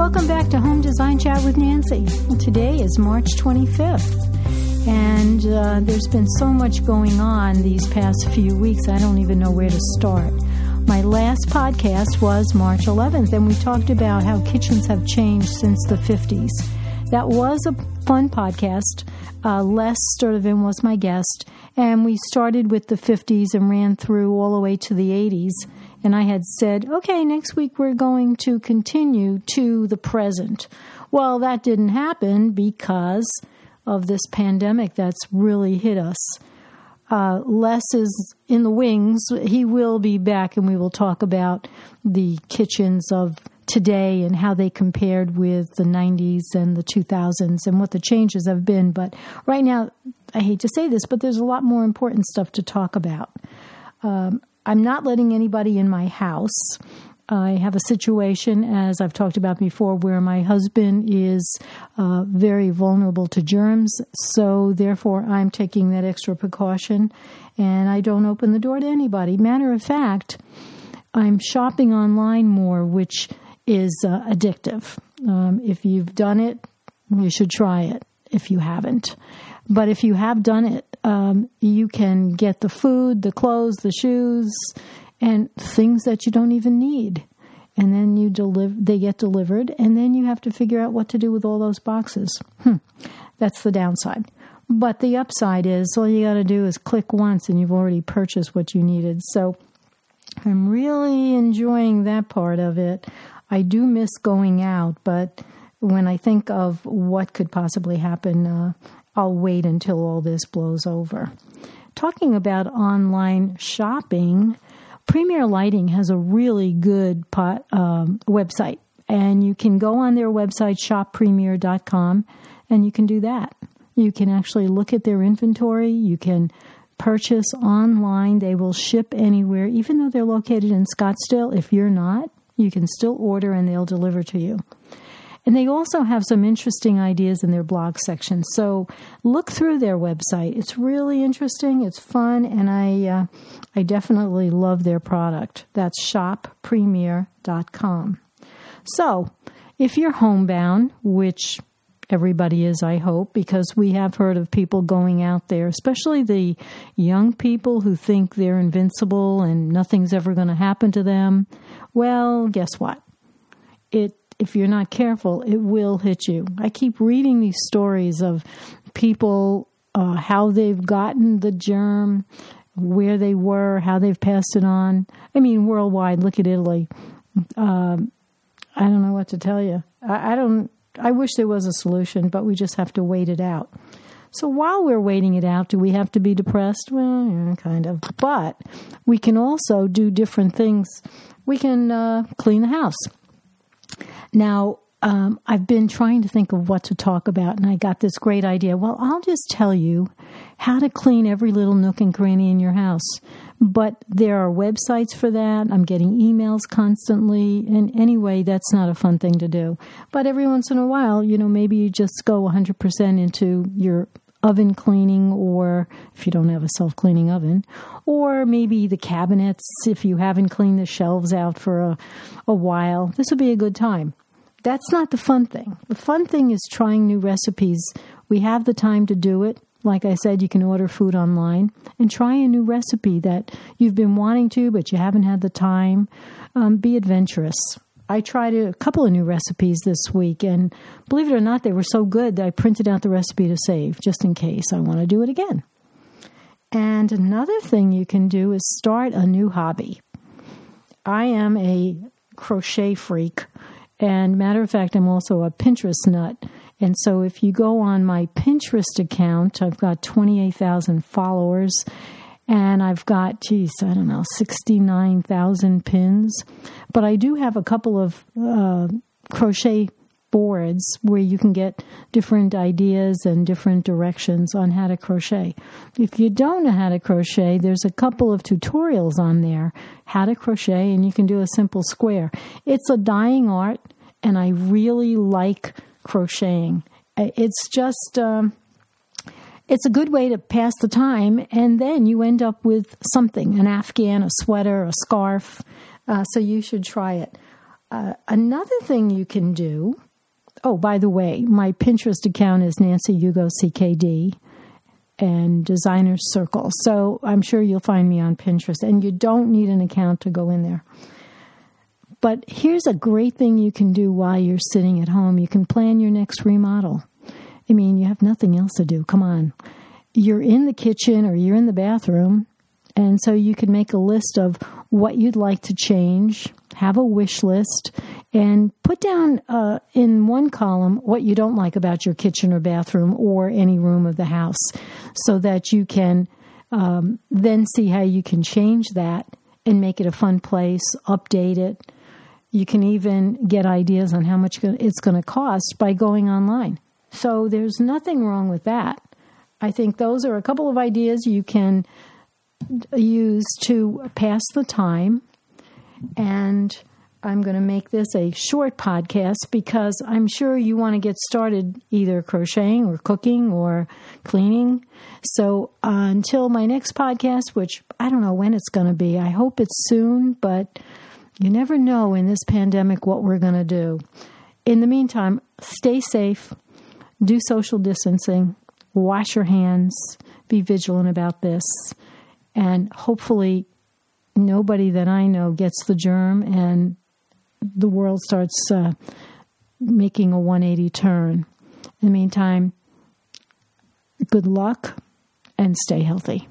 welcome back to Home Design Chat with Nancy. Today is March 25th, and uh, there's been so much going on these past few weeks, I don't even know where to start. My last podcast was March 11th, and we talked about how kitchens have changed since the 50s. That was a fun podcast. Uh, Les Sturtevant was my guest, and we started with the 50s and ran through all the way to the 80s and I had said, okay, next week we're going to continue to the present. Well, that didn't happen because of this pandemic that's really hit us. Uh, Les is in the wings. He will be back, and we will talk about the kitchens of today and how they compared with the 90s and the 2000s and what the changes have been. But right now, I hate to say this, but there's a lot more important stuff to talk about. Um, I'm not letting anybody in my house. I have a situation, as I've talked about before, where my husband is uh, very vulnerable to germs. So, therefore, I'm taking that extra precaution and I don't open the door to anybody. Matter of fact, I'm shopping online more, which is uh, addictive. Um, if you've done it, you should try it if you haven't. But if you have done it, um, you can get the food, the clothes, the shoes, and things that you don't even need. And then you deliver, they get delivered, and then you have to figure out what to do with all those boxes. Hmm. That's the downside. But the upside is all you got to do is click once, and you've already purchased what you needed. So I'm really enjoying that part of it. I do miss going out, but when I think of what could possibly happen, uh, I'll wait until all this blows over. Talking about online shopping, Premier Lighting has a really good pot, um, website, and you can go on their website, shoppremier.com, and you can do that. You can actually look at their inventory. You can purchase online. They will ship anywhere, even though they're located in Scottsdale. If you're not, you can still order and they'll deliver to you. And they also have some interesting ideas in their blog section. So look through their website. It's really interesting. It's fun, and I uh, I definitely love their product. That's shoppremier.com. So if you're homebound, which everybody is, I hope, because we have heard of people going out there, especially the young people who think they're invincible and nothing's ever going to happen to them. Well, guess what? It if you're not careful, it will hit you. I keep reading these stories of people, uh, how they've gotten the germ, where they were, how they've passed it on. I mean, worldwide, look at Italy. Um, I don't know what to tell you. I, I don't. I wish there was a solution, but we just have to wait it out. So while we're waiting it out, do we have to be depressed? Well, yeah, kind of. But we can also do different things. We can uh, clean the house. Now, um, I've been trying to think of what to talk about, and I got this great idea. Well, I'll just tell you how to clean every little nook and cranny in your house. But there are websites for that. I'm getting emails constantly. And anyway, that's not a fun thing to do. But every once in a while, you know, maybe you just go 100% into your oven cleaning, or if you don't have a self cleaning oven, or maybe the cabinets if you haven't cleaned the shelves out for a, a while. This would be a good time. That's not the fun thing. The fun thing is trying new recipes. We have the time to do it. Like I said, you can order food online and try a new recipe that you've been wanting to, but you haven't had the time. Um, be adventurous. I tried a couple of new recipes this week, and believe it or not, they were so good that I printed out the recipe to save just in case I want to do it again. And another thing you can do is start a new hobby. I am a crochet freak, and matter of fact, I'm also a Pinterest nut. And so if you go on my Pinterest account, I've got 28,000 followers and I've got, geez, I don't know, 69,000 pins. But I do have a couple of uh, crochet boards where you can get different ideas and different directions on how to crochet. If you don't know how to crochet, there's a couple of tutorials on there how to crochet, and you can do a simple square. It's a dying art, and I really like crocheting. It's just. Um, it's a good way to pass the time, and then you end up with something an afghan, a sweater, a scarf. Uh, so you should try it. uh, another thing you can do. Oh, by the way, my Pinterest account is Nancy Hugo CKD and Designer Circle. So I'm sure you'll find me on Pinterest, and you don't need an account to go in there. But here's a great thing you can do while you're sitting at home you can plan your next remodel. I mean, have nothing else to do. Come on. You're in the kitchen or you're in the bathroom, and so you can make a list of what you'd like to change, have a wish list, and put down uh, in one column what you don't like about your kitchen or bathroom or any room of the house so that you can um, then see how you can change that and make it a fun place, update it. You can even get ideas on how much it's going to cost by going online. So there's nothing wrong with that. I think those are a couple of ideas you can use to pass the time. And I'm going to make this a short podcast because I'm sure you want to get started either crocheting or cooking or cleaning. So uh, until my next podcast, which I don't know when it's going to be, I hope it's soon, but you never know in this pandemic what we're going to do. In the meantime, stay safe, do social distancing, wash your hands, be vigilant about this, and hopefully nobody that I know gets the germ and the world starts uh, making a 180 turn. In the meantime, good luck and stay healthy.